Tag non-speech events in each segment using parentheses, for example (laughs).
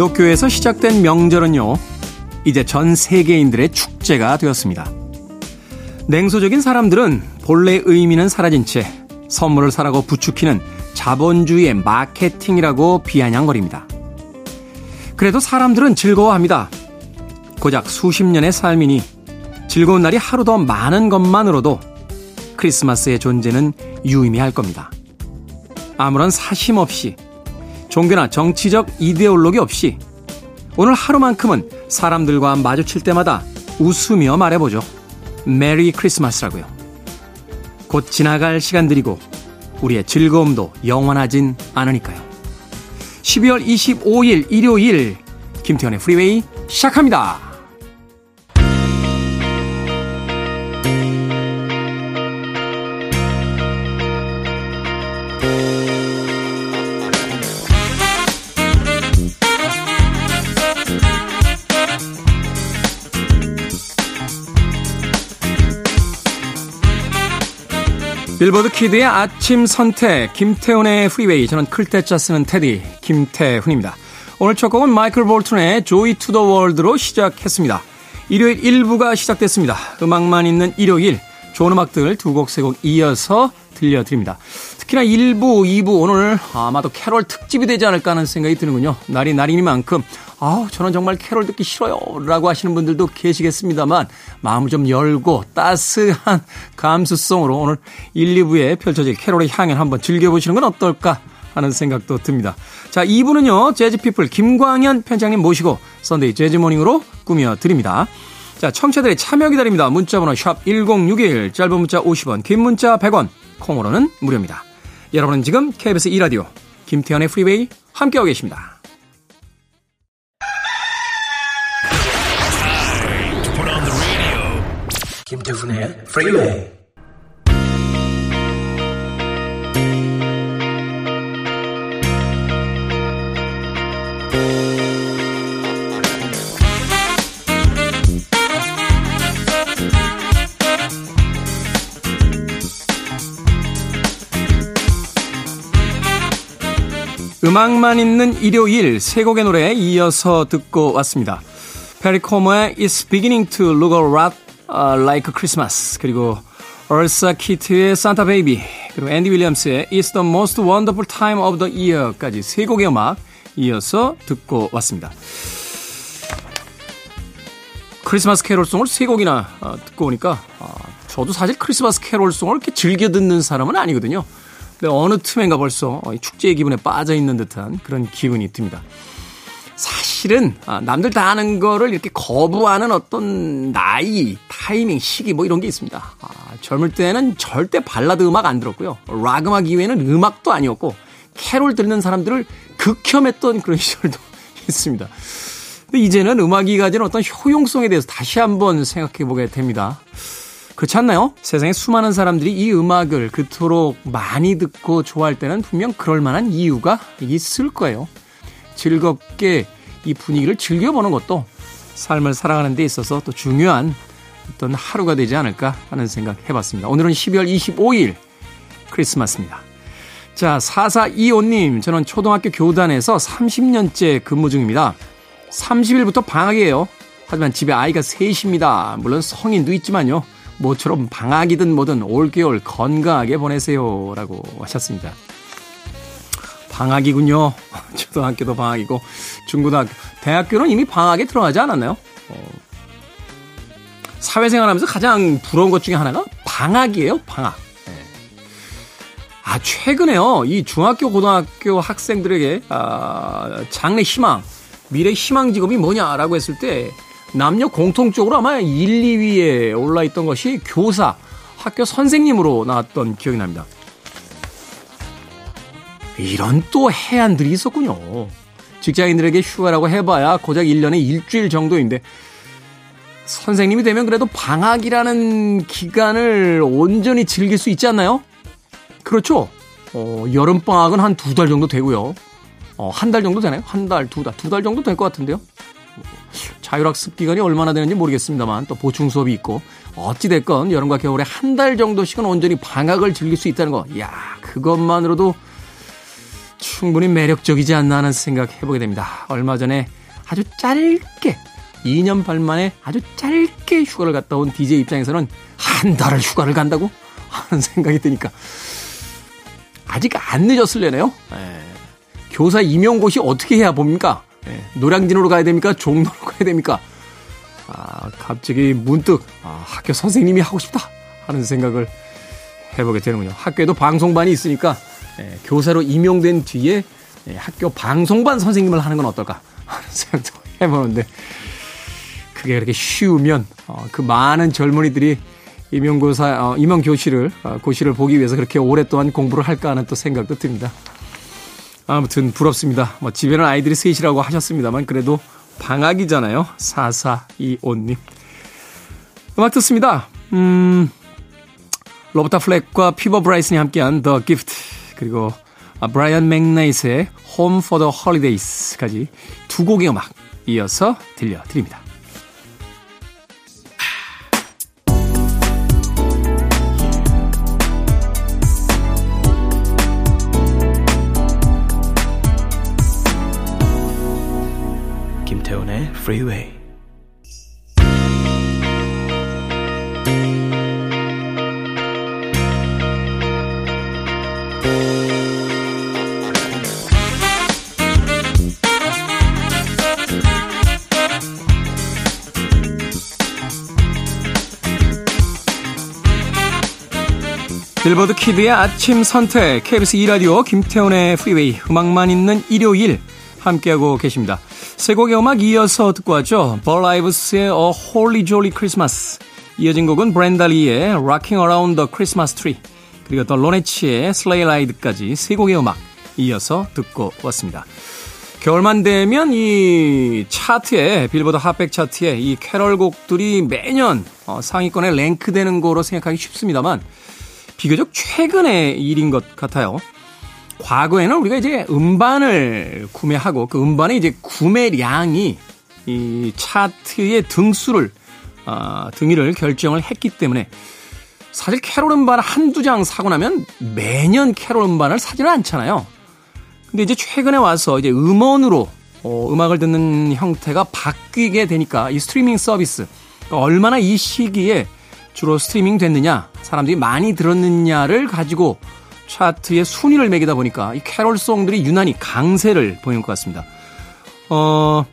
기독교에서 시작된 명절은요, 이제 전 세계인들의 축제가 되었습니다. 냉소적인 사람들은 본래 의미는 사라진 채 선물을 사라고 부추기는 자본주의의 마케팅이라고 비아냥거립니다. 그래도 사람들은 즐거워합니다. 고작 수십 년의 삶이니 즐거운 날이 하루 더 많은 것만으로도 크리스마스의 존재는 유의미할 겁니다. 아무런 사심 없이 종교나 정치적 이데올로기 없이 오늘 하루만큼은 사람들과 마주칠 때마다 웃으며 말해보죠. Merry Christmas라고요. 곧 지나갈 시간들이고 우리의 즐거움도 영원하진 않으니까요. 12월 25일 일요일 김태훈의 프리웨이 시작합니다. 빌보드 키드의 아침 선택, 김태훈의 프리웨이. 저는 클 태 자 쓰는 태디, 김태훈입니다. 오늘 첫 곡은 마이클 볼튼의 Joy to the World로 시작했습니다. 일요일 1부가 시작됐습니다. 음악만 있는 일요일, 좋은 음악들 두 곡, 세 곡 이어서 들려드립니다. 특히나 1부, 2부 오늘 아마도 캐롤 특집이 되지 않을까 하는 생각이 드는군요. 날이 날이니만큼 아우 저는 정말 캐롤 듣기 싫어요 라고 하시는 분들도 계시겠습니다만 마음을 좀 열고 따스한 감수성으로 오늘 1, 2부에 펼쳐질 캐롤의 향연 한번 즐겨보시는 건 어떨까 하는 생각도 듭니다. 자 2부는요 재즈피플 김광현 편집장님 모시고 Sunday Jazz Morning으로 꾸며드립니다. 자 청취자들의 참여 기다립니다. 문자번호 샵 1061 짧은 문자 50원 긴 문자 100원 콩으로는 무료입니다. 여러분은 지금 KBS 2라디오 김태훈의 프리웨이 함께하고 계십니다. 김태훈의 프리웨이 음악만 있는 일요일 세 곡의 노래 이어서 듣고 왔습니다. 페리 코머의 It's Beginning to Look a Lot Like Christmas 그리고 얼사 키트의 Santa Baby 그리고 앤디 윌리엄스의 It's the Most Wonderful Time of the Year까지 세 곡의 음악 이어서 듣고 왔습니다. 크리스마스 캐롤송을 세 곡이나 어, 듣고 오니까 어, 저도 사실 크리스마스 캐롤송을 이렇게 즐겨 듣는 사람은 아니거든요. 근데 어느 틈엔가 벌써 축제의 기분에 빠져 있는 듯한 그런 기분이 듭니다. 사실은 아, 남들 다 아는 거를 이렇게 거부하는 어떤 나이, 타이밍, 시기 뭐 이런 게 있습니다. 아, 젊을 때는 절대 발라드 음악 안 들었고요. 락 음악 이외에는 음악도 아니었고 캐롤 듣는 사람들을 극혐했던 그런 (laughs) 시절도 있습니다. 근데 이제는 음악이 가진 어떤 효용성에 대해서 다시 한번 생각해 보게 됩니다. 그렇지 않나요? 세상에 수많은 사람들이 이 음악을 그토록 많이 듣고 좋아할 때는 분명 그럴 만한 이유가 있을 거예요. 즐겁게 이 분위기를 즐겨보는 것도 삶을 살아가는 데 있어서 또 중요한 어떤 하루가 되지 않을까 하는 생각 해봤습니다. 오늘은 12월 25일 크리스마스입니다. 자, 4425님, 저는 초등학교 교단에서 30년째 근무 중입니다. 30일부터 방학이에요. 하지만 집에 아이가 셋입니다. 물론 성인도 있지만요. 모처럼 방학이든 뭐든 올겨울 건강하게 보내세요. 라고 하셨습니다. 방학이군요. (laughs) 초등학교도 방학이고, 중고등학교, 대학교는 이미 방학에 들어가지 않았나요? 어, 사회생활 하면서 가장 부러운 것 중에 하나가 방학이에요, 방학. 네. 아, 최근에요, 이 중학교, 고등학교 학생들에게, 아, 장래 희망, 미래 희망 직업이 뭐냐라고 했을 때, 남녀 공통적으로 아마 1, 2위에 올라 있던 것이 교사, 학교 선생님으로 나왔던 기억이 납니다. 이런 또 해안들이 있었군요. 직장인들에게 휴가라고 해봐야 고작 1년에 일주일 정도인데, 선생님이 되면 그래도 방학이라는 기간을 온전히 즐길 수 있지 않나요? 그렇죠. 어, 여름방학은 한 두 달 정도 되고요. 어, 한 달 정도 되나요? 한 달, 두 달, 두 달 정도 될 것 같은데요. 자율학습 기간이 얼마나 되는지 모르겠습니다만 또 보충 수업이 있고 어찌됐건 여름과 겨울에 한 달 정도씩은 온전히 방학을 즐길 수 있다는 거. 야 그것만으로도 충분히 매력적이지 않나 하는 생각 해보게 됩니다. 얼마 전에 아주 짧게 2년 반 만에 아주 짧게 휴가를 갔다 온 DJ 입장에서는 한 달을 휴가를 간다고 하는 생각이 드니까 아직 안 늦었을래네요. 예. 교사 임용고시 어떻게 해야 봅니까? 예. 노량진으로 가야 됩니까? 종로로 가야 됩니까? 아, 갑자기 문득 아, 학교 선생님이 하고 싶다 하는 생각을 해보게 되는군요. 학교에도 방송반이 있으니까 예, 교사로 임용된 뒤에 예, 학교 방송반 선생님을 하는 건 어떨까 하는 생각도 해보는데 그게 그렇게 쉬우면 어, 그 많은 젊은이들이 임용고사 어, 임용교실을 어, 고시를 보기 위해서 그렇게 오랫동안 공부를 할까 하는 또 생각도 듭니다. 아무튼 부럽습니다. 뭐 집에는 아이들이 셋이라고 하셨습니다만 그래도 방학이잖아요. 4425님. 음악 듣습니다. 음, 로버타 플랙과 피보 브라이슨이 함께한 The Gift 그리고 브라이언 맥나이트의 Home for the Holidays까지 두 곡의 음악 이어서 들려드립니다. 김태훈의 Freeway 빌보드 키드의 아침 선택 KBS 2라디오 김태훈의 프리웨이 음악만 있는 일요일 함께하고 계십니다. 세 곡의 음악 이어서 듣고 왔죠. 벌 아이브스의 A Holly Jolly Christmas 이어진 곡은 브렌다 리의 Rockin' Around the Christmas Tree 그리고 또 로네츠의 Sleigh Ride까지 세 곡의 음악 이어서 듣고 왔습니다. 겨울만 되면 이 차트에 빌보드 핫백 차트에 이 캐럴 곡들이 매년 어, 상위권에 랭크되는 거로 생각하기 쉽습니다만 비교적 최근의 일인 것 같아요. 과거에는 우리가 이제 음반을 구매하고 그 음반의 이제 구매량이 이 차트의 등수를 어, 등위를 결정을 했기 때문에 사실 캐롤 음반 한두 장 사고 나면 매년 캐롤 음반을 사지는 않잖아요. 근데 이제 최근에 와서 이제 음원으로 어, 음악을 듣는 형태가 바뀌게 되니까 이 스트리밍 서비스 그러니까 얼마나 이 시기에 주로 스트리밍 됐느냐, 사람들이 많이 들었느냐를 가지고 차트의 순위를 매기다 보니까 이 캐롤송들이 유난히 강세를 보이는 것 같습니다. 어,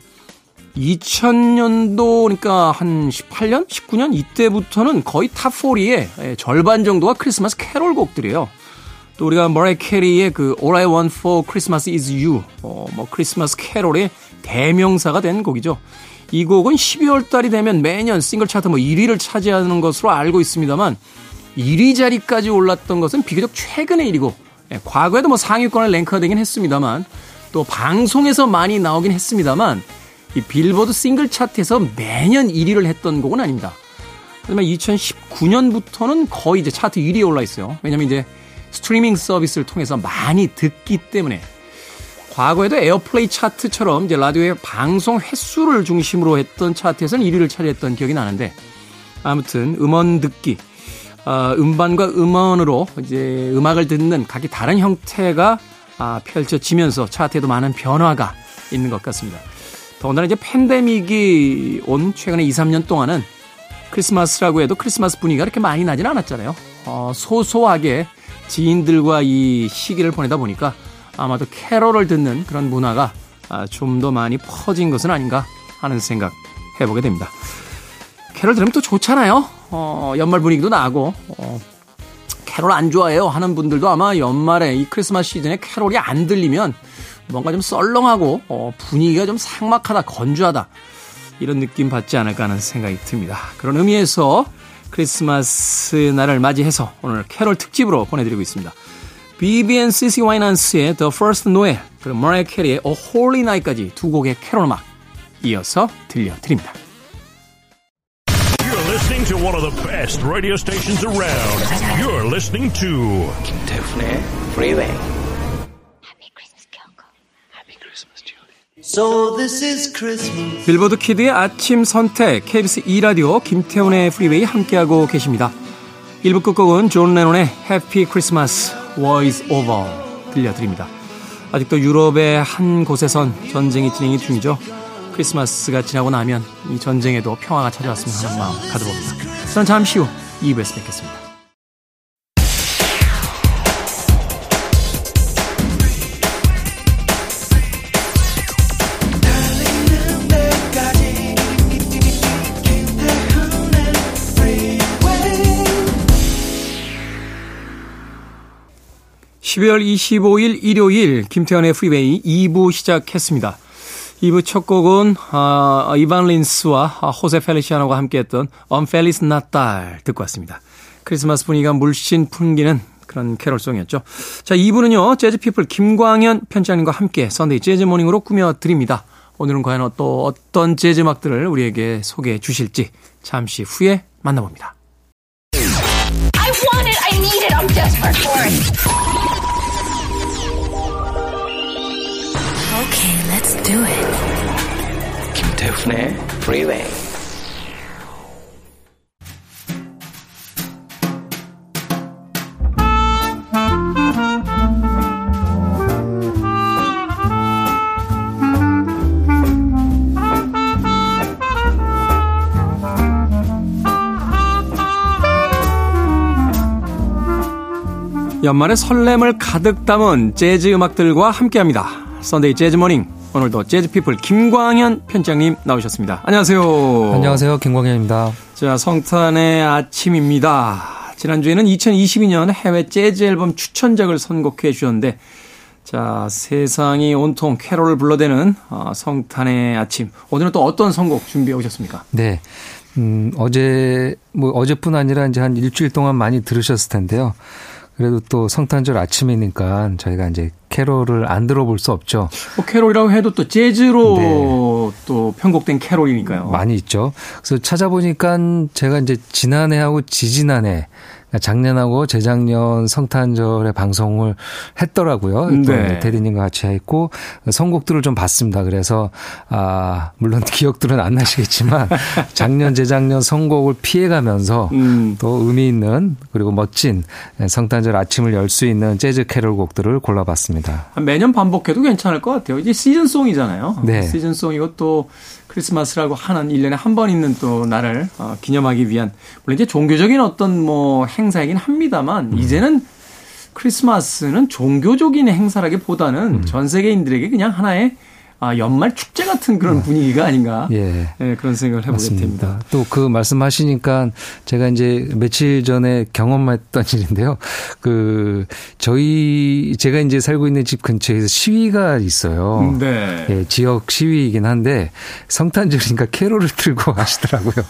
2000년도, 그러니까 한 18년? 19년? 이때부터는 거의 Top forty의 절반 정도가 크리스마스 캐롤 곡들이에요. 또 우리가 머라이어 캐리의 그 All I Want for Christmas is You, 어, 뭐 크리스마스 캐롤의 대명사가 된 곡이죠. 이 곡은 12월 달이 되면 매년 싱글 차트 뭐 1위를 차지하는 것으로 알고 있습니다만 1위 자리까지 올랐던 것은 비교적 최근의 일이고 예, 과거에도 뭐 상위권에 랭크가 되긴 했습니다만 또 방송에서 많이 나오긴 했습니다만 이 빌보드 싱글 차트에서 매년 1위를 했던 곡은 아닙니다. 하지만 2019년부터는 거의 이제 차트 1위에 올라 있어요. 왜냐면 이제 스트리밍 서비스를 통해서 많이 듣기 때문에 과거에도 airplay 차트처럼 이제 라디오의 방송 횟수를 중심으로 했던 차트에서는 1위를 차지했던 기억이 나는데 아무튼 음원 듣기 어, 음반과 음원으로 이제 음악을 듣는 각기 다른 형태가 아, 펼쳐지면서 차트에도 많은 변화가 있는 것 같습니다. 더군다나 이제 팬데믹이 온 최근에 2, 3년 동안은 크리스마스라고 해도 크리스마스 분위기가 그렇게 많이 나지는 않았잖아요. 어, 소소하게 지인들과 이 시기를 보내다 보니까 아마도 캐롤을 듣는 그런 문화가 아, 좀더 많이 퍼진 것은 아닌가 하는 생각 해보게 됩니다. 캐롤 들으면 또 좋잖아요. 어, 연말 분위기도 나고 어, 캐롤 안 좋아해요 하는 분들도 아마 연말에 이 크리스마스 시즌에 캐롤이 안 들리면 뭔가 좀 썰렁하고 어, 분위기가 좀 삭막하다 건조하다 이런 느낌 받지 않을까 하는 생각이 듭니다. 그런 의미에서 크리스마스 날을 맞이해서 오늘 캐롤 특집으로 보내드리고 있습니다. 비비 앤 씨씨 와이넌스의 The First Noel, 그리고 머라이어 캐리의 O Holy Night까지 두 곡의 캐롤 음악 이어서 들려드립니다. You're listening to one of the best radio stations around. You're listening to 김태훈의 Freeway. Happy Christmas, Kyoko. Happy Christmas, Julie. So this is Christmas. 빌보드 키드의 아침 선택 KBS 2 라디오 김태훈의 Freeway 함께하고 계십니다. 1부 끝곡은 존 레논의 Happy Christmas War is Over 들려드립니다. 아직도 유럽의 한 곳에선 전쟁이 진행이 중이죠. 크리스마스가 지나고 나면 이 전쟁에도 평화가 찾아왔으면 하는 마음 가져봅니다. 저는 잠시 후 2부에서 뵙겠습니다. 12월 25일 일요일 김태훈의 프리웨이 2부 시작했습니다. 2부 첫 곡은 어, 이반 린스와 호세 펠리시아노가 함께했던 Um Feliz Natal 듣고 왔습니다. 크리스마스 분위기가 물씬 풍기는 그런 캐롤송이었죠. 자, 2부는요. 재즈피플 김광현 편집장님과 함께 Sunday Jazz Morning으로 꾸며드립니다. 오늘은 과연 또 어떤 재즈 음악들을 우리에게 소개해 주실지 잠시 후에 만나봅니다. Do it. 김태훈의 Freeway. 연말의 설렘을 가득 담은 재즈 음악들과 함께합니다. Sunday Jazz Morning. 오늘도 재즈피플 김광현 편집장님 나오셨습니다. 안녕하세요. 안녕하세요. 김광현입니다. 자, 성탄의 아침입니다. 지난주에는 2022년 해외 재즈 앨범 추천작을 선곡해 주셨는데, 자, 세상이 온통 캐롤을 불러대는 어, 성탄의 아침. 오늘은 또 어떤 선곡 준비해 오셨습니까? 네. 음, 어제, 뭐, 어제뿐 아니라 이제 한 일주일 동안 많이 들으셨을 텐데요. 그래도 또 성탄절 아침이니까 저희가 이제 캐롤을 안 들어볼 수 없죠. 뭐 캐롤이라고 해도 또 재즈로 네. 또 편곡된 캐롤이니까요. 많이 있죠. 그래서 찾아보니까 제가 이제 지난해하고 지지난해 작년하고 재작년 성탄절에 방송을 했더라고요. 네. 대리님과 같이 했고 선곡들을 좀 봤습니다. 그래서 아 물론 (laughs) 기억들은 안 나시겠지만 작년 재작년 선곡을 피해가면서 음. 또 의미 있는 그리고 멋진 성탄절 아침을 열 수 있는 재즈 캐롤 곡들을 골라봤습니다. 매년 반복해도 괜찮을 것 같아요. 이제 시즌송이잖아요. 네. 시즌송이고 또 크리스마스라고 하는 1년에 한 번 있는 또 날을 어, 기념하기 위한 물론 이제 종교적인 어떤 뭐 행사이긴 합니다만 음. 이제는 크리스마스는 종교적인 행사라기보다는 음. 전 세계인들에게 그냥 하나의 아, 연말 축제 같은 그런 네. 분위기가 아닌가. 예. 네, 그런 생각을 해보게 맞습니다. 됩니다. 또 그 말씀하시니까 제가 이제 며칠 전에 경험했던 (laughs) 일인데요. 그, 저희, 제가 이제 살고 있는 집 근처에서 시위가 있어요. 네. 예, 지역 시위이긴 한데 성탄절이니까 캐롤을 (laughs) 들고 가시더라고요. (laughs)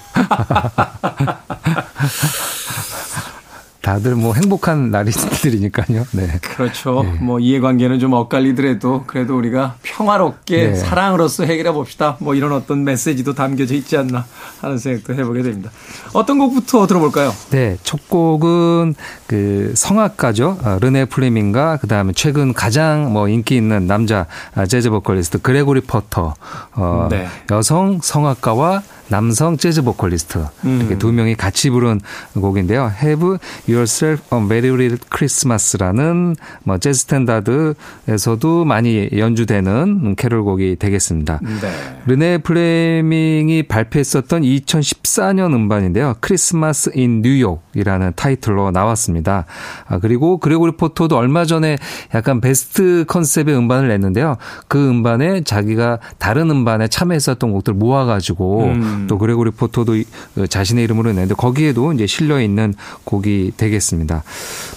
다들 뭐 행복한 날이들이니까요. (laughs) 네. 그렇죠. 네. 뭐 이해관계는 좀 엇갈리더라도 그래도 우리가 평화롭게 네. 사랑으로서 해결해 봅시다. 뭐 이런 어떤 메시지도 담겨져 있지 않나 하는 생각도 해보게 됩니다. 어떤 곡부터 들어볼까요? 네. 첫 곡은 그 성악가죠. 어, 르네 플레밍과 그 다음에 최근 가장 뭐 인기 있는 남자 아, 재즈 보컬리스트 그레고리 포터. 어, 네. 여성 성악가와 남성 재즈 보컬리스트 음. 이렇게 두 명이 같이 부른 곡인데요. Have Yourself a Merry Little Christmas라는 뭐 재즈 스탠다드에서도 많이 연주되는 캐롤곡이 되겠습니다. 네. 르네 플레밍이 발표했었던 2014년 음반인데요. Christmas in New York이라는 타이틀로 나왔습니다. 아, 그리고 그레고리 포토도 얼마 전에 약간 베스트 컨셉의 음반을 냈는데요. 그 음반에 자기가 다른 음반에 참여했었던 곡들 모아가지고 음. 음. 또 그레고리 포토도 어, 자신의 이름으로 냈는데 거기에도 이제 실려 있는 곡이 되겠습니다.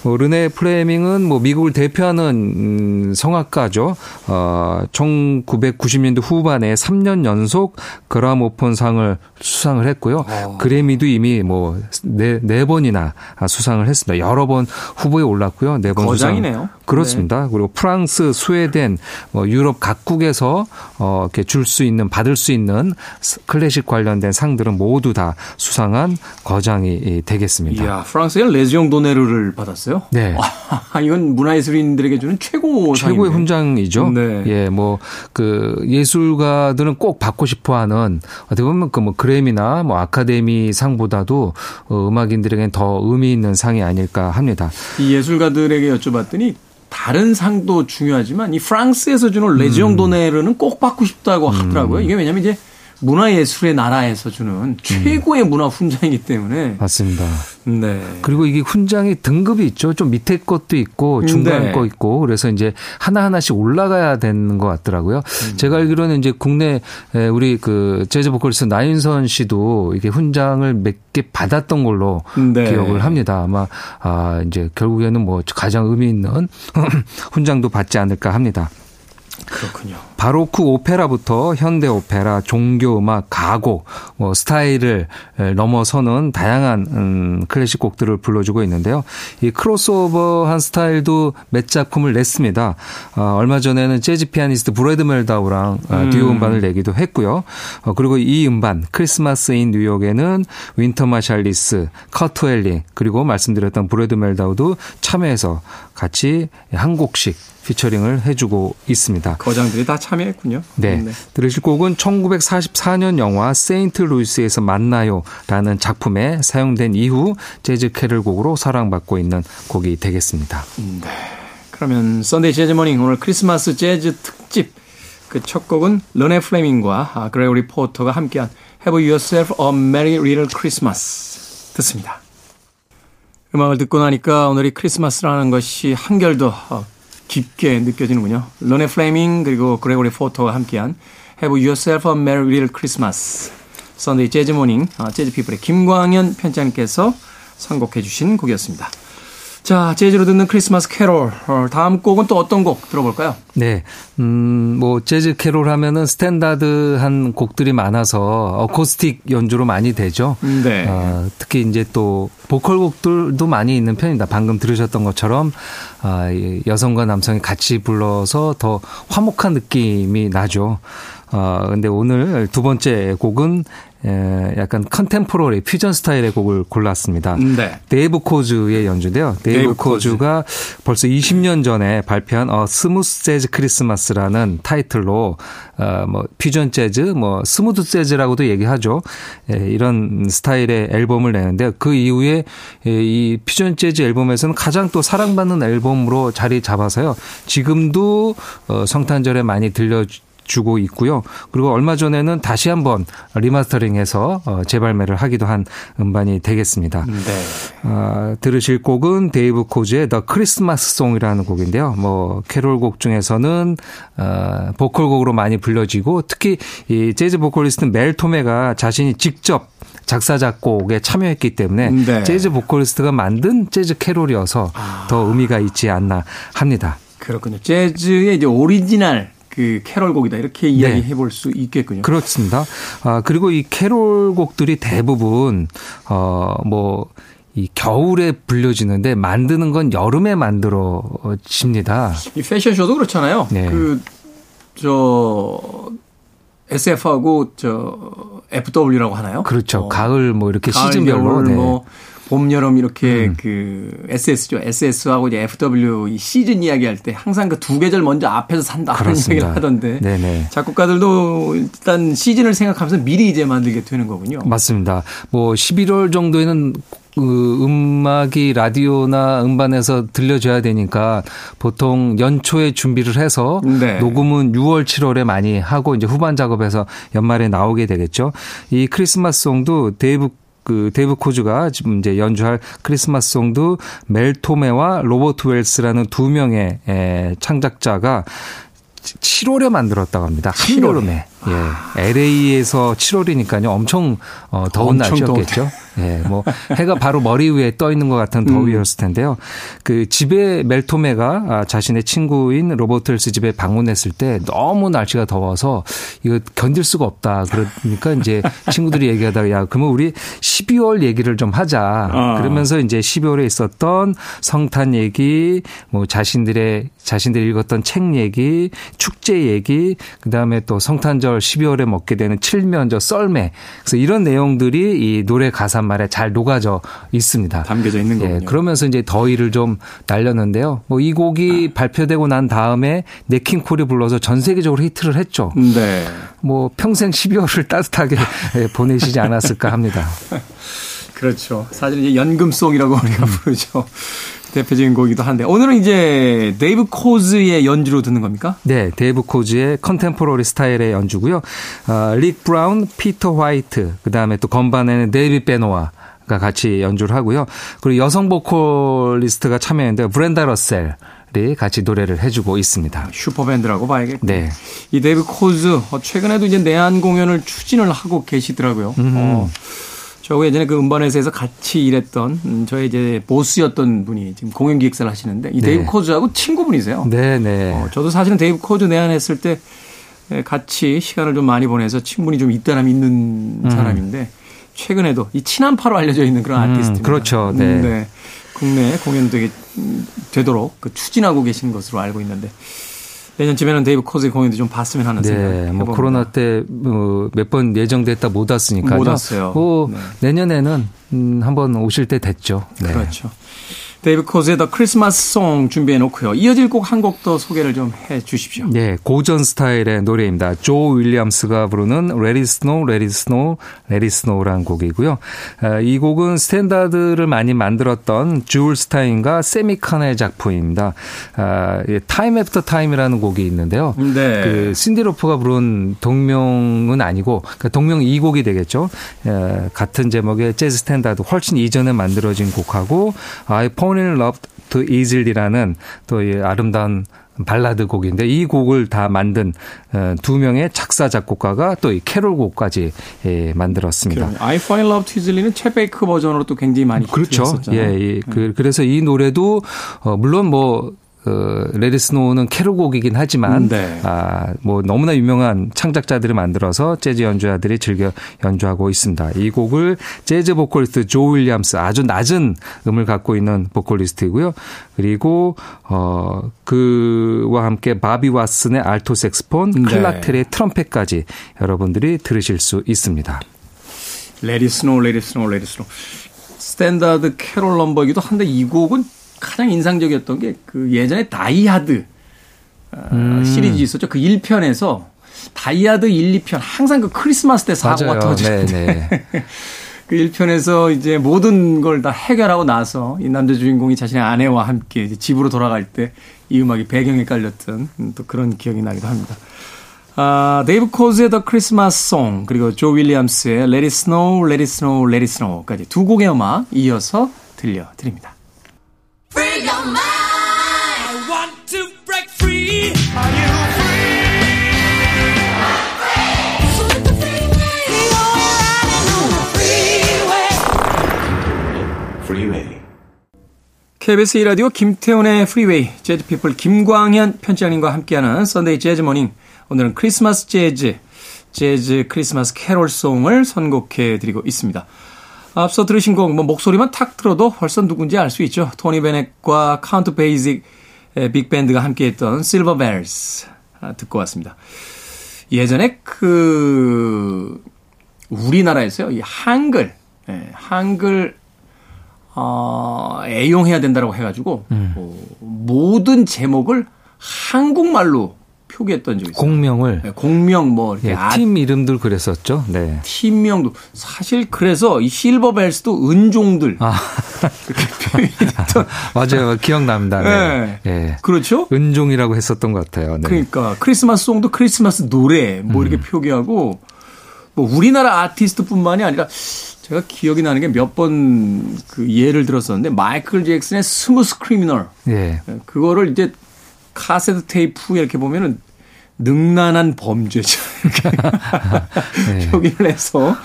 뭐 르네 플레밍은 뭐 미국을 대표하는 음, 성악가죠. 어 1990년대 후반에 3년 연속 그라모폰 상을 수상을 했고요. 오. 어. 그래미도 이미 뭐네 네 번이나 수상을 했습니다. 여러 번 후보에 올랐고요. 네번 수상. 그렇습니다. 네. 그리고 프랑스, 스웨덴, 뭐 유럽 각국에서 어 이렇게 줄 수 있는 받을 수 있는 클래식 관련 된 상들은 모두 다 수상한 거장이 되겠습니다. 이야, 프랑스의 레지옹 도네르를 받았어요? 네. 아, (laughs) 이건 문화예술인들에게 주는 최고 최고의 훈장이죠. 네. 예, 뭐 그 예술가들은 꼭 받고 싶어하는 어떻게 보면 그 뭐 그래미나 뭐 아카데미 상보다도 어, 음악인들에게는 더 의미 있는 상이 아닐까 합니다. 이 예술가들에게 여쭤봤더니 다른 상도 중요하지만 이 프랑스에서 주는 레지옹 도네르는 꼭 받고 싶다고 하더라고요. 이게 왜냐면 이제 문화예술의 나라에서 주는 최고의 문화 훈장이기 때문에 맞습니다. 네. 그리고 이게 훈장이 등급이 있죠. 좀 밑에 것도 있고 중간 네. 거 있고 그래서 이제 하나 하나씩 올라가야 되는 것 같더라고요. 음. 제가 알기로는 이제 국내 우리 그 재즈 보컬리스트 나인선 씨도 이게 훈장을 몇 개 받았던 걸로 네. 기억을 합니다. 아마 아 이제 결국에는 뭐 가장 의미 있는 (laughs) 훈장도 받지 않을까 합니다. 그렇군요. 바로크 오페라부터 현대 오페라, 종교 음악, 가곡, 뭐 스타일을 넘어서는 다양한 음, 클래식 곡들을 불러주고 있는데요. 이 크로스오버한 스타일도 몇 작품을 냈습니다. 어, 얼마 전에는 재즈 피아니스트 브래드 멜다우랑 어, 음. 듀오 음반을 내기도 했고요. 어, 그리고 이 음반 Christmas in New York에는 윈튼 마샬리스, 커트 엘링 그리고 말씀드렸던 브래드 멜다우도 참여해서 같이 한 곡씩 피처링을 해주고 있습니다. 거장들이 다 참여했군요. 네. 네. 들으실 곡은 1944년 영화 세인트 루이스에서 만나요라는 작품에 사용된 이후 재즈 캐럴 곡으로 사랑받고 있는 곡이 되겠습니다. 네. 그러면 Sunday Jazz Morning 오늘 크리스마스 재즈 특집 그 첫 곡은 르네 플레밍과 그레고리 포터가 함께한 Have Yourself a Merry Little Christmas 듣습니다. 음악을 듣고 나니까 오늘이 크리스마스라는 것이 한결 더 깊게 느껴지는군요. 르네 플레밍 그리고 그레고리 포터가 함께한 Have Yourself a Merry Little Christmas Sunday Jazz Morning 재즈 피플의 김광현 편집장님께서 선곡해 주신 곡이었습니다. 자, 재즈로 듣는 크리스마스 캐롤. 어, 다음 곡은 또 어떤 곡 들어볼까요? 네. 음, 뭐, 재즈 캐롤 하면은 스탠다드한 곡들이 많아서 어코스틱 연주로 많이 되죠. 네. 어, 특히 이제 또 보컬 곡들도 많이 있는 편입니다. 방금 들으셨던 것처럼 아, 여성과 남성이 같이 불러서 더 화목한 느낌이 나죠. 어, 근데 오늘 두 번째 곡은 에, 약간 contemporary 퓨전 스타일의 곡을 골랐습니다. 네. 데이브 코즈의 연주인데요. 데이브, 데이브 코즈가 코즈. 벌써 20년 전에 발표한 어 Smooth Jazz Christmas라는 타이틀로 어 뭐 퓨전 재즈, 뭐 smooth 재즈라고도 얘기하죠. 에, 이런 스타일의 앨범을 내는데 그 이후에 이 퓨전 재즈 앨범에서는 가장 또 사랑받는 앨범으로 자리 잡아서요. 지금도 어 성탄절에 많이 들려 주고 있고요. 그리고 얼마 전에는 다시 한번 리마스터링해서 어, 재발매를 하기도 한 음반이 되겠습니다. 네. 어, 들으실 곡은 데이브 코즈의 The Christmas Song이라는 곡인데요. 뭐 캐롤곡 중에서는 어, 보컬곡으로 많이 불려지고 특히 이 재즈 보컬리스트 멜 토메가 자신이 직접 작사 작곡에 참여했기 때문에 네. 재즈 보컬리스트가 만든 재즈 캐롤이어서 아. 더 의미가 있지 않나 합니다. 그렇군요. 재즈의 이제 오리지널 그 캐롤곡이다 이렇게 이야기해 네. 볼수 있겠군요. 그렇습니다. 아 그리고 이 캐롤곡들이 대부분 어뭐 이 겨울에 불려지는데 만드는 건 여름에 만들어집니다. 이 패션쇼도 그렇잖아요. 네. 그저 SS하고 저 FW라고 하나요? 그렇죠. 어, 가을 뭐 이렇게 가을, 시즌별로 네. 뭐 봄, 여름 이렇게 음. 그 SS죠. SS하고 이제 FW 이 시즌 이야기할 때 항상 그 두 계절 먼저 앞에서 산다 그런 얘기를 하던데 네네. 작곡가들도 일단 시즌을 생각하면서 미리 이제 만들게 되는 거군요. 맞습니다. 뭐 11월 정도에는 그 음악이 라디오나 음반에서 들려줘야 되니까 보통 연초에 준비를 해서 네. 녹음은 6월, 7월에 많이 하고 이제 후반 작업에서 연말에 나오게 되겠죠. 이 Christmas Song도 데이브 그 데이브 코즈가 지금 이제 연주할 Christmas Song도 멜 토메와 로버트 웰스라는 두 명의 에, 창작자가 7월에 만들었다고 합니다. 7월에. 예. LA에서 7월이니까요. 엄청 어, 더운 엄청 날씨였겠죠. 예. 뭐 해가 바로 머리 위에 떠 있는 것 같은 더위였을 텐데요. 그 집에 멜토메가 아, 자신의 친구인 로버트 웰스 집에 방문했을 때 너무 날씨가 더워서 이거 견딜 수가 없다. 그러니까 이제 친구들이 얘기하다가 야, 그러면 우리 12월 얘기를 좀 하자. 어. 그러면서 이제 12월에 있었던 성탄 얘기, 뭐 자신들의 자신들이 읽었던 책 얘기, 축제 얘기, 그다음에 또 성탄절 11월, 12월에 먹게 되는 칠면조, 썰매. 그래서 이런 내용들이 이 노래 가사 말에 잘 녹아져 있습니다. 담겨져 있는 거군요. 예, 그러면서 이제 더위를 좀 날렸는데요. 뭐 이 곡이 아. 발표되고 난 다음에 네킹콜이 불러서 전 세계적으로 히트를 했죠. 네. 뭐 평생 12월을 따뜻하게 (laughs) 보내시지 않았을까 합니다. (laughs) 그렇죠. 사실 이제 연금송이라고 우리가 부르죠. 대표적인 곡이기도 한데 오늘은 이제 데이브 코즈의 연주로 듣는 겁니까? 네, 데이브 코즈의 contemporary 스타일의 연주고요. 어, 릭 브라운, 피터 화이트, 그 다음에 또 건반에는 데이빗 베누아가 같이 연주를 하고요. 그리고 여성 보컬리스트가 참여했는데 브렌다 러셀이 같이 노래를 해주고 있습니다. 슈퍼밴드라고 봐야겠고. 네. 이 데이브 코즈 어, 최근에도 이제 내한 공연을 추진을 하고 계시더라고요. 음. 어, 저하고 예전에 그 음반회사에서 같이 일했던 음, 저의 이제 보스였던 분이 지금 공연 기획사를 하시는데 이 데이브 네. 코즈하고 친구분이세요. 네, 네. 어, 저도 사실은 데이브 코즈 내한했을 때 같이 시간을 좀 많이 보내서 친분이 좀 있다람이 있는 음. 사람인데 최근에도 이 친한파로 알려져 있는 그런 음, 아티스트입니다. 그렇죠. 네. 네. 국내 공연 되게 되도록 그 추진하고 계시는 것으로 알고 있는데 내년쯤에는 데이브 코즈의 공연도 좀 봤으면 하는 네, 생각. 뭐 코로나 때 몇번 뭐 예정됐다 못 왔으니까요. 못 왔어요. 뭐 네. 내년에는 음, 한번 오실 때 됐죠. 네. 그렇죠. 데이브 코즈의 The Christmas Song 준비해 놓고요. 이어질 곡 한 곡 더 소개를 좀 해 주십시오. 네, 고전 스타일의 노래입니다. 조 윌리엄스가 부르는 Let It Snow, Let It Snow라는 곡이고요. 아, 이 곡은 스탠다드를 많이 만들었던 줄 스타인과 새미 칸의 작품입니다. Time After Time이라는 곡이 있는데요. 네. 그 신디 로퍼가 부른 동명은 아니고 그러니까 동명이곡이 되겠죠. 아, 같은 제목의 재즈 스탠다드 훨씬 이전에 만들어진 곡하고 I Fall in Love Too Easily라는 또 이 아름다운 발라드 곡인데 이 곡을 다 만든 어, 두 명의 작사 작곡가가 또 이 캐롤 곡까지 예, 만들었습니다. I Fall in Love Too Easily는 쳇 베이커 버전으로 또 굉장히 많이 그렇죠. 히트했었잖아요. 예, 예. 그, 그래서 이 노래도 어, 물론 뭐 어, Let It Snow는 캐롤곡이긴 하지만 네. 아, 뭐 너무나 유명한 창작자들이 만들어서 재즈 연주자들이 즐겨 연주하고 있습니다. 이 곡을 재즈 보컬리스트 조 윌리엄스 아주 낮은 음을 갖고 있는 보컬리스트이고요. 그리고 어 그와 함께 바비 왓슨의 알토 색스폰, 네. 클라크 테리의 트럼펫까지 여러분들이 들으실 수 있습니다. Let It Snow, Let It Snow, Let It Snow. 스탠다드 캐롤 넘버이기도 한데 이 곡은 가장 인상적이었던 게 그 예전에 다이하드 어, 음. 시리즈 있었죠. 그 1편에서 다이하드 1, 2편 항상 그 크리스마스 때 사고가 터지는데 (laughs) 그 1편에서 이제 모든 걸 다 해결하고 나서 이 남자 주인공이 자신의 아내와 함께 집으로 돌아갈 때 이 음악이 배경에 깔렸던 또 그런 기억이 나기도 합니다. 아, 데이브 코즈의 The Christmas Song 그리고 조 윌리엄스의 Let It Snow, Let It Snow, Let It Snow까지 두 곡의 음악 이어서 들려드립니다. KBS 2라디오 김태훈의 프리웨이 재즈피플 김광현 편집장님과 함께하는 Sunday Jazz Morning 오늘은 크리스마스 재즈 재즈 크리스마스 캐롤송을 선곡해 드리고 있습니다. 앞서 들으신 곡, 뭐 목소리만 탁 들어도 벌써 누군지 알 수 있죠. 토니 베넷과 카운트 베이시 빅밴드가 함께했던 Silver Bells 아, 듣고 왔습니다. 예전에 그 우리나라에서요, 이 한글, 예, 한글 어, 애용해야 된다라고 해가지고 음. 어, 모든 제목을 한국말로 표기했던 적이 있어요. 공명을 네, 공명 뭐 이렇게 예, 아, 팀 이름들 그랬었죠. 네. 팀명도 사실 그래서 이 실버벨스도 은종들 아. 그렇게 (laughs) 맞아요. 기억납니다. 네. 네. 예. 그렇죠. 은종이라고 했었던 것 같아요. 네. 그러니까 크리스마스 송도 크리스마스 노래 뭐 이렇게 음. 표기하고 뭐 우리나라 아티스트뿐만이 아니라 제가 기억이 나는 게 몇 번 그 예를 들었었는데 마이클 잭슨의 Smooth Criminal 예. 그거를 이제 카세트 테이프 이렇게 보면은 능란한 범죄죠. 네. (laughs) 표기를 해서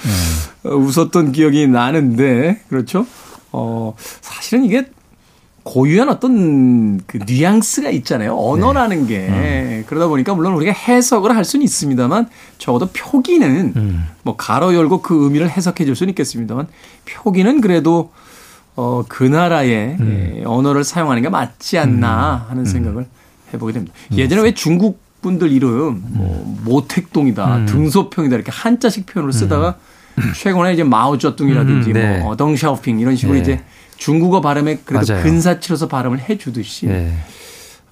네. 웃었던 기억이 나는데 그렇죠. 어 사실은 이게 고유한 어떤 그 뉘앙스가 있잖아요. 언어라는 네. 게 음. 그러다 보니까 물론 우리가 해석을 할 수는 있습니다만 적어도 표기는 음. 뭐 가로 열고 그 의미를 해석해 줄 수는 있겠습니다만 표기는 그래도 어 그 나라의 음. 예, 언어를 사용하는 게 맞지 않나 음. 하는 음. 생각을 해보게 됩니다. 예전에 왜 중국 분들 이름 뭐 모택동이다, 음. 등소평이다 이렇게 한자식 표현으로 쓰다가 음. 최근에 이제 마오쩌둥이라든지 음, 네. 뭐 덩샤오핑 이런 식으로 네. 이제 중국어 발음에 그래도 맞아요. 근사치로서 발음을 해 주듯이 네.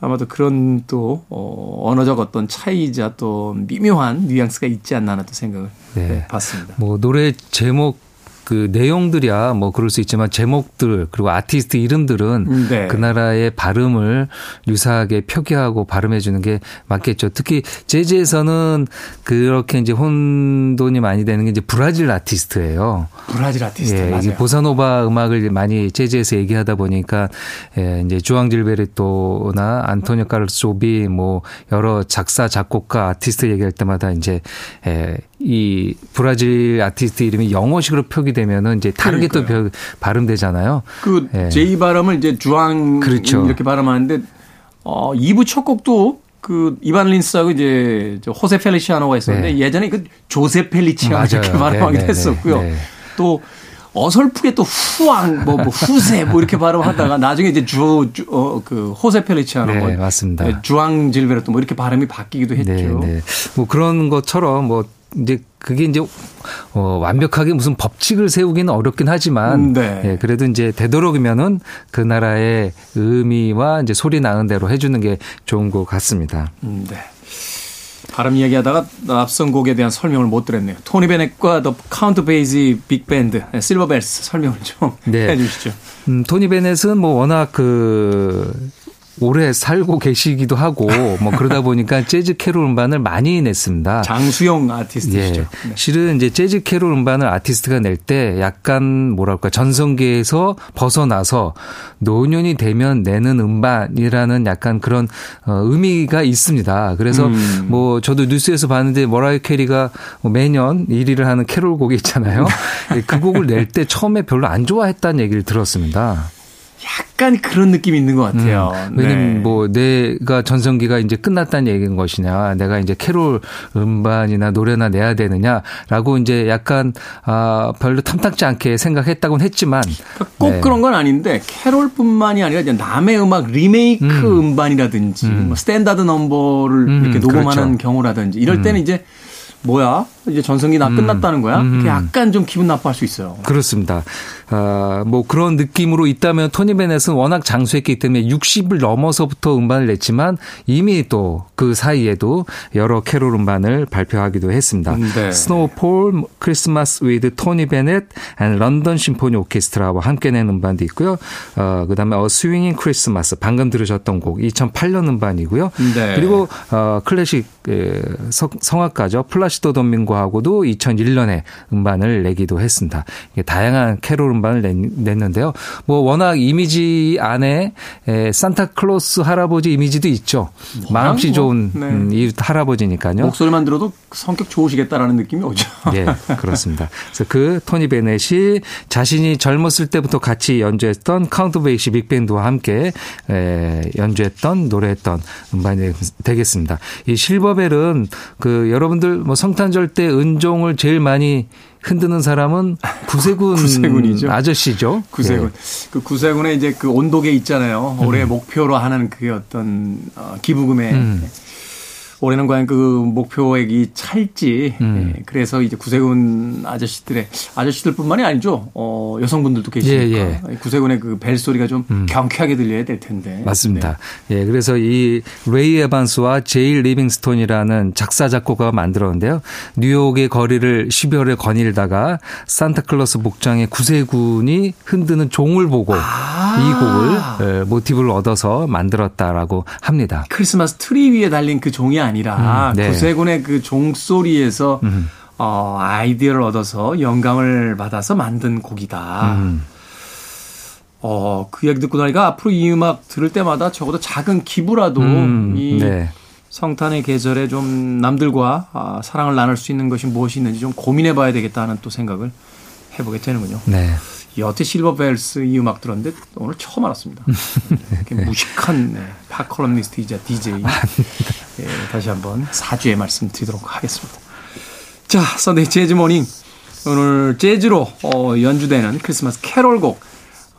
아마도 그런 또 어, 언어적 어떤 차이자 또 미묘한 뉘앙스가 있지 않나 또 생각을 네. 네, 봤습니다. 뭐 노래 제목 그 내용들이야 뭐 그럴 수 있지만 제목들 그리고 아티스트 이름들은 네. 그 나라의 발음을 유사하게 표기하고 발음해 주는 게 맞겠죠. 특히 재즈에서는 그렇게 이제 혼돈이 많이 되는 게 이제 브라질 아티스트예요. 브라질 아티스트 예, 맞아요. 보사노바 음악을 많이 재즈에서 얘기하다 보니까 예, 이제 주앙 질베르토나 안토니오 카르소비 뭐 여러 작사 작곡가 아티스트 얘기할 때마다 이제 예, 이 브라질 아티스트 이름이 영어식으로 표기 되면은 이제 다르게 그러니까요. 또 발음되잖아요. 그 예. J 발음을 이제 주앙 그렇죠. 이렇게 발음하는데 어 2부 첫 곡도 그 이반 린스하고 이제 저 호세 펠리치아노가 있었는데 네. 예전에 그 조세 펠리치아노 이렇게 발음하기도 네, 네, 네, 했었고요. 네. 또 어설프게 또 후왕 뭐, 뭐 후세 뭐 이렇게 발음하다가 나중에 이제 주, 주 어, 그 호세 펠리치아노 네, 뭐 맞습니다. 네, 주앙 질베르토 뭐 이렇게 발음이 바뀌기도 했죠. 네, 네. 뭐 그런 것처럼 뭐 이제 그게 이제 어 완벽하게 무슨 법칙을 세우기는 어렵긴 하지만 음, 네. 예, 그래도 이제 되도록이면은 그 나라의 의미와 이제 소리 나는 대로 해주는 게 좋은 것 같습니다. 음, 네. 발음 이야기하다가 앞선 곡에 대한 설명을 못 드렸네요. 토니 베넷과 더 카운트 베이시 빅밴드 Silver Bells 설명을 좀 네. (laughs) 해주시죠. 음, 토니 베넷은 뭐 워낙 그 오래 살고 계시기도 하고 뭐 그러다 (laughs) 보니까 재즈 캐롤 음반을 많이 냈습니다. 장수영 아티스트시죠. 예. 네. 실은 이제 재즈 캐롤 음반을 아티스트가 낼 때 약간 뭐랄까 전성기에서 벗어나서 노년이 되면 내는 음반이라는 약간 그런 어, 의미가 있습니다. 그래서 음. 뭐 저도 뉴스에서 봤는데 머라이 캐리가 뭐 매년 1위를 하는 캐롤 곡이 있잖아요. 예, 그 곡을 낼 때 처음에 별로 안 좋아했다는 얘기를 들었습니다. 약간 그런 느낌이 있는 것 같아요. 음, 왜냐면 네. 뭐 내가 전성기가 이제 끝났다는 얘기인 것이냐, 내가 이제 캐롤 음반이나 노래나 내야 되느냐라고 이제 약간 아 별로 탐탁지 않게 생각했다고는 했지만 그러니까 꼭 네. 그런 건 아닌데 캐롤뿐만이 아니라 이제 남의 음악 리메이크 음. 반이라든지 음. 뭐 스탠다드 넘버를 음, 이렇게 녹음하는 그렇죠. 경우라든지 이럴 때는 음. 이제 뭐야 이제 전성기 나 음. 끝났다는 거야? 음. 약간 좀 기분 나빠할 수 있어요. 그렇습니다. 아, 뭐 그런 느낌으로 있다면 토니 베넷은 워낙 장수했기 때문에 60을 넘어서부터 음반을 냈지만 이미 또 그 사이에도 여러 캐롤 음반을 발표하기도 했습니다. 네. Snowfall, Christmas with Tony Bennett, 런던 심포니 오케스트라와 함께 낸 음반도 있고요. 어, 그다음에 어 Swingin' Christmas 방금 들으셨던 곡 2008년 음반이고요. 네. 그리고 어, 클래식 에, 성악가죠. 플라시도 도밍고하고도 2001년에 음반을 내기도 했습니다. 다양한 캐롤 음반 을 냈 는데요. 뭐 워낙 이미지 안에 에, 산타클로스 할아버지 이미지도 있죠. 마음씨 뭐, 좋은 네. 음, 이 할아버지니까요. 목소리만 들어도 성격 좋으시겠다라는 느낌이 오죠. 예, 그렇습니다. 그래서 그 토니 베넷이 자신이 젊었을 때부터 같이 연주했던 카운트 베이시 빅밴드와 함께 에, 연주했던 노래했던 음반이 되겠습니다. 이 실버벨은 그 여러분들 뭐 성탄절 때 은종을 제일 많이 흔드는 사람은 구세군 (laughs) 구세군이죠. 아저씨죠. 구세군. 네. 그 구세군의 이제 그 온도계 있잖아요. 올해 음. 목표로 하는 그 어떤 어, 기부금에 음. 올해는 과연 그 목표액이 찰지. 음. 예, 그래서 이제 구세군 아저씨들의 아저씨들뿐만이 아니죠. 어, 여성분들도 계시니까 예, 예. 구세군의 그 벨소리가 좀 음. 경쾌하게 들려야 될 텐데. 맞습니다. 네. 예, 그래서 이 레이 에반스와 제이 리빙스톤이라는 작사 작곡가가 만들었는데요. 뉴욕의 거리를 12월에 거닐다가 산타클로스 복장의 구세군이 흔드는 종을 보고 아. 이 곡을 예, 모티브를 얻어서 만들었다라고 합니다. 크리스마스 트리 위에 달린 그 종이 아니 아니라 음, 네. 구세군의 그 종소리에서 음. 어, 아이디어를 얻어서 영감을 받아서 만든 곡이다. 음. 어, 그 얘기 듣고 나니까 앞으로 이 음악 들을 때마다 적어도 작은 기부라도 음, 이 네. 성탄의 계절에 좀 남들과 아, 사랑을 나눌 수 있는 것이 무엇이 있는지 좀 고민해 봐야 되겠다는 또 생각을 해보게 되는군요. 네. 여태 Silver Bells 이 음악 들었는데 오늘 처음 알았습니다. (laughs) 무식한 네, 팝컬럼니스트이자 DJ. (laughs) 예, 다시 한번 사죄의 말씀 드리도록 하겠습니다. 자, Sunday Jazz Morning. 오늘 재즈로 어, 연주되는 크리스마스 캐롤곡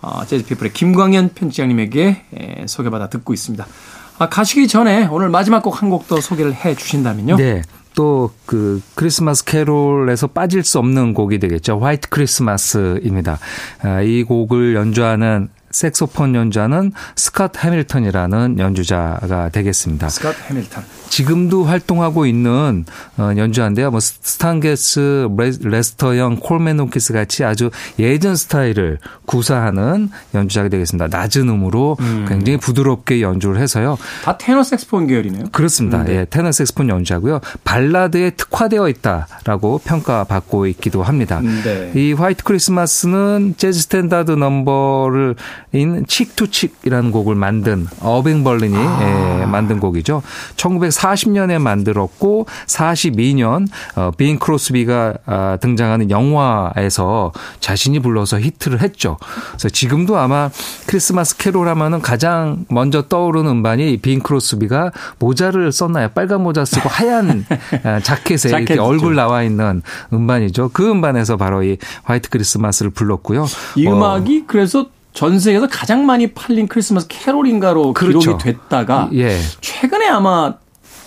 어, 재즈피플의 김광현 편집장님에게 예, 소개받아 듣고 있습니다. 아, 가시기 전에 오늘 마지막 곡 한 곡 더 소개를 해 주신다면요. 네. 또 그 크리스마스 캐롤에서 빠질 수 없는 곡이 되겠죠. 화이트 크리스마스입니다. 아, 이 곡을 연주하는 색소폰 연주하는 스캇 해밀턴이라는 연주자가 되겠습니다. 스캇 해밀턴. 지금도 활동하고 있는 어, 연주자인데요. 뭐 스탄 게츠, 레스터 영, 콜맨 호킨스 같이 아주 예전 스타일을 구사하는 연주자가 되겠습니다. 낮은 음으로 음. 굉장히 부드럽게 연주를 해서요. 다 테너 색스폰 계열이네요. 그렇습니다. 음, 네. 예, 테너 색스폰 연주자고요. 발라드에 특화되어 있다라고 평가받고 있기도 합니다. 음, 네. 이 화이트 크리스마스는 재즈 스탠다드 넘버인 Cheek to Cheek이라는 곡을 만든 어빙 벌린이 아. 예, 만든 곡이죠. 1940년에 만들었고 42년 어, 빙 크로스비가 아, 등장하는 영화에서 자신이 불러서 히트를 했죠. 그래서 지금도 아마 크리스마스 캐롤 하면은 가장 먼저 떠오르는 음반이 빙 크로스비가 모자를 썼나요? 빨간 모자 쓰고 하얀 아, 자켓에 이렇게 얼굴 나와 있는 음반이죠. 그 음반에서 바로 이 화이트 크리스마스를 불렀고요. 이 음악이 어, 그래서 전 세계에서 가장 많이 팔린 크리스마스 캐롤인가로 그렇죠. 기록이 됐다가 예. 최근에 아마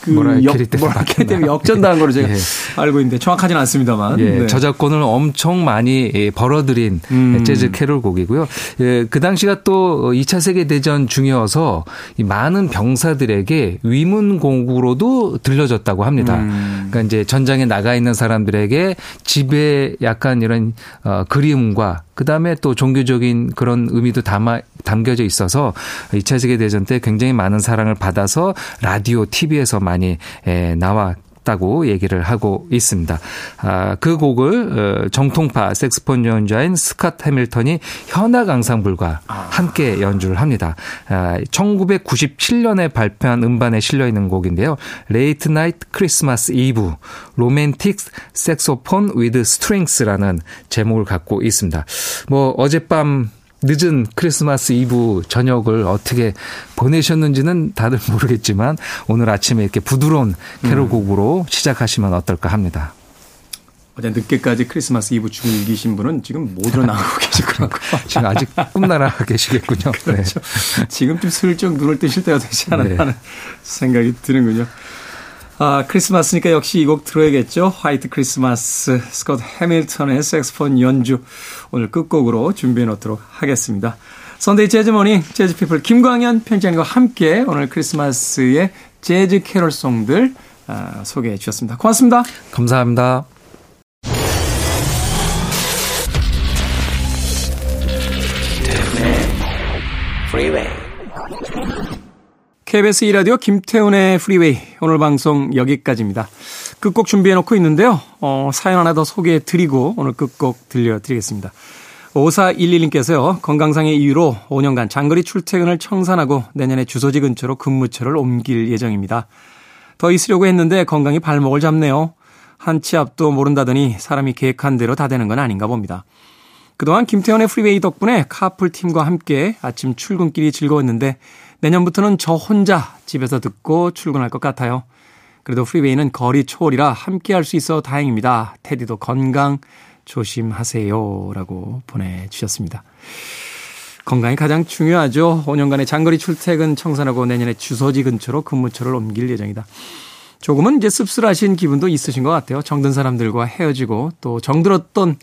그 뭐라 역, 뭐라 때문에 역전당한 거로 제가 예. 알고 있는데 정확하지는 않습니다만 예. 네. 저작권을 엄청 많이 예, 벌어들인 음. 재즈 캐롤 곡이고요. 예, 그 당시가 또 2차 세계 대전 중이어서 많은 병사들에게 위문곡으로도 들려졌다고 합니다. 음. 그러니까 이제 전장에 나가 있는 사람들에게 집에 약간 이런 어, 그리움과 그다음에 또 종교적인 그런 의미도 담아 담겨져 있어서 2차 세계 대전 때 굉장히 많은 사랑을 받아서 라디오, TV에서 많이 에, 나왔다고 얘기를 하고 있습니다. 아, 그 곡을 어, 정통파 색스폰 연주자인 스캇 해밀턴이 현악 앙상블과 아. 함께 연주를 합니다. 아, 1997년에 발표한 음반에 실려 있는 곡인데요. Late Night Christmas Eve Romantic Saxophone with Strings라는 제목을 갖고 있습니다. 뭐 어젯밤 늦은 크리스마스 이브 저녁을 어떻게 보내셨는지는 다들 (laughs) 모르겠지만 오늘 아침에 이렇게 부드러운 캐롤곡으로 음. 시작하시면 어떨까 합니다. 어제 늦게까지 크리스마스 이브 즐기신 분은 지금 못 일어나고 계시더라고요. 지금 아직 꿈나라 계시겠군요. (laughs) 그렇죠. 네. 지금쯤 슬쩍 눈을 뜨실 때가 되지 않았나 하는 네. 생각이 드는군요. 아, 크리스마스니까 역시 이 곡 들어야겠죠. 화이트 크리스마스 스콧 해밀턴의 색스폰 연주 오늘 끝곡으로 준비해 놓도록 하겠습니다. Sunday Jazz Morning 재즈 피플 김광현 편집장님과 함께 오늘 크리스마스의 재즈 캐롤송들 아, 소개해 주셨습니다. 고맙습니다. 감사합니다. KBS 2라디오 김태훈의 프리웨이 오늘 방송 여기까지입니다. 끝곡 준비해놓고 있는데요. 어, 사연 하나 더 소개해드리고 오늘 끝곡 들려드리겠습니다. 5411님께서요. 건강상의 이유로 5년간 장거리 출퇴근을 청산하고 내년에 주소지 근처로 근무처를 옮길 예정입니다. 더 있으려고 했는데 건강이 발목을 잡네요. 한 치 앞도 모른다더니 사람이 계획한 대로 다 되는 건 아닌가 봅니다. 그동안 김태훈의 프리웨이 덕분에 카풀 팀과 함께 아침 출근길이 즐거웠는데 내년부터는 저 혼자 집에서 듣고 출근할 것 같아요. 그래도 프리웨이는 거리 초월이라 함께 할 수 있어 다행입니다. 테디도 건강 조심하세요. 라고 보내주셨습니다. 건강이 가장 중요하죠. 5년간의 장거리 출퇴근 청산하고 내년에 주소지 근처로 근무처를 옮길 예정이다. 조금은 이제 씁쓸하신 기분도 있으신 것 같아요. 정든 사람들과 헤어지고 또 정들었던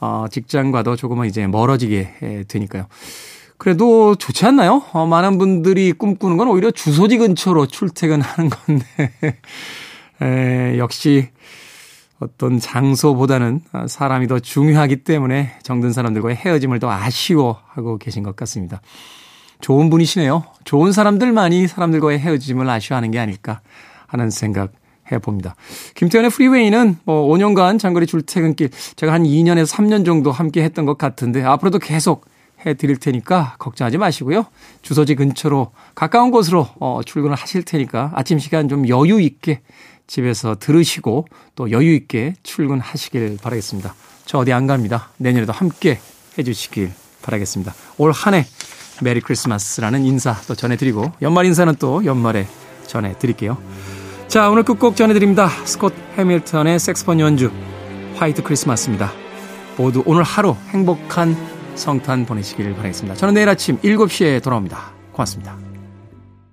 어, 직장과도 조금은 이제 멀어지게 되니까요. 그래도 좋지 않나요? 어, 많은 분들이 꿈꾸는 건 오히려 주소지 근처로 출퇴근하는 건데, (laughs) 에, 역시 어떤 장소보다는 사람이 더 중요하기 때문에 정든 사람들과의 헤어짐을 더 아쉬워하고 계신 것 같습니다. 좋은 분이시네요. 좋은 사람들만이 사람들과의 헤어짐을 아쉬워하는 게 아닐까 하는 생각 해봅니다. 김태현의 프리웨이는 뭐 5년간 장거리 출퇴근길 제가 한 2년에서 3년 정도 함께 했던 것 같은데 앞으로도 계속 해 드릴 테니까 걱정하지 마시고요. 주소지 근처로 가까운 곳으로 어, 출근을 하실 테니까 아침 시간 좀 여유 있게 집에서 들으시고 또 여유 있게 출근하시길 바라겠습니다. 저 어디 안 갑니다. 내년에도 함께 해주시길 바라겠습니다. 올 한 해 메리 크리스마스라는 인사 또 전해드리고 연말 인사는 또 연말에 전해드릴게요. 자 오늘 끝곡 전해드립니다. 스콧 해밀턴의 색스폰 연주 화이트 크리스마스입니다. 모두 오늘 하루 행복한 성탄 보내시길 바라겠습니다. 저는 내일 아침 7시에 돌아옵니다. 고맙습니다.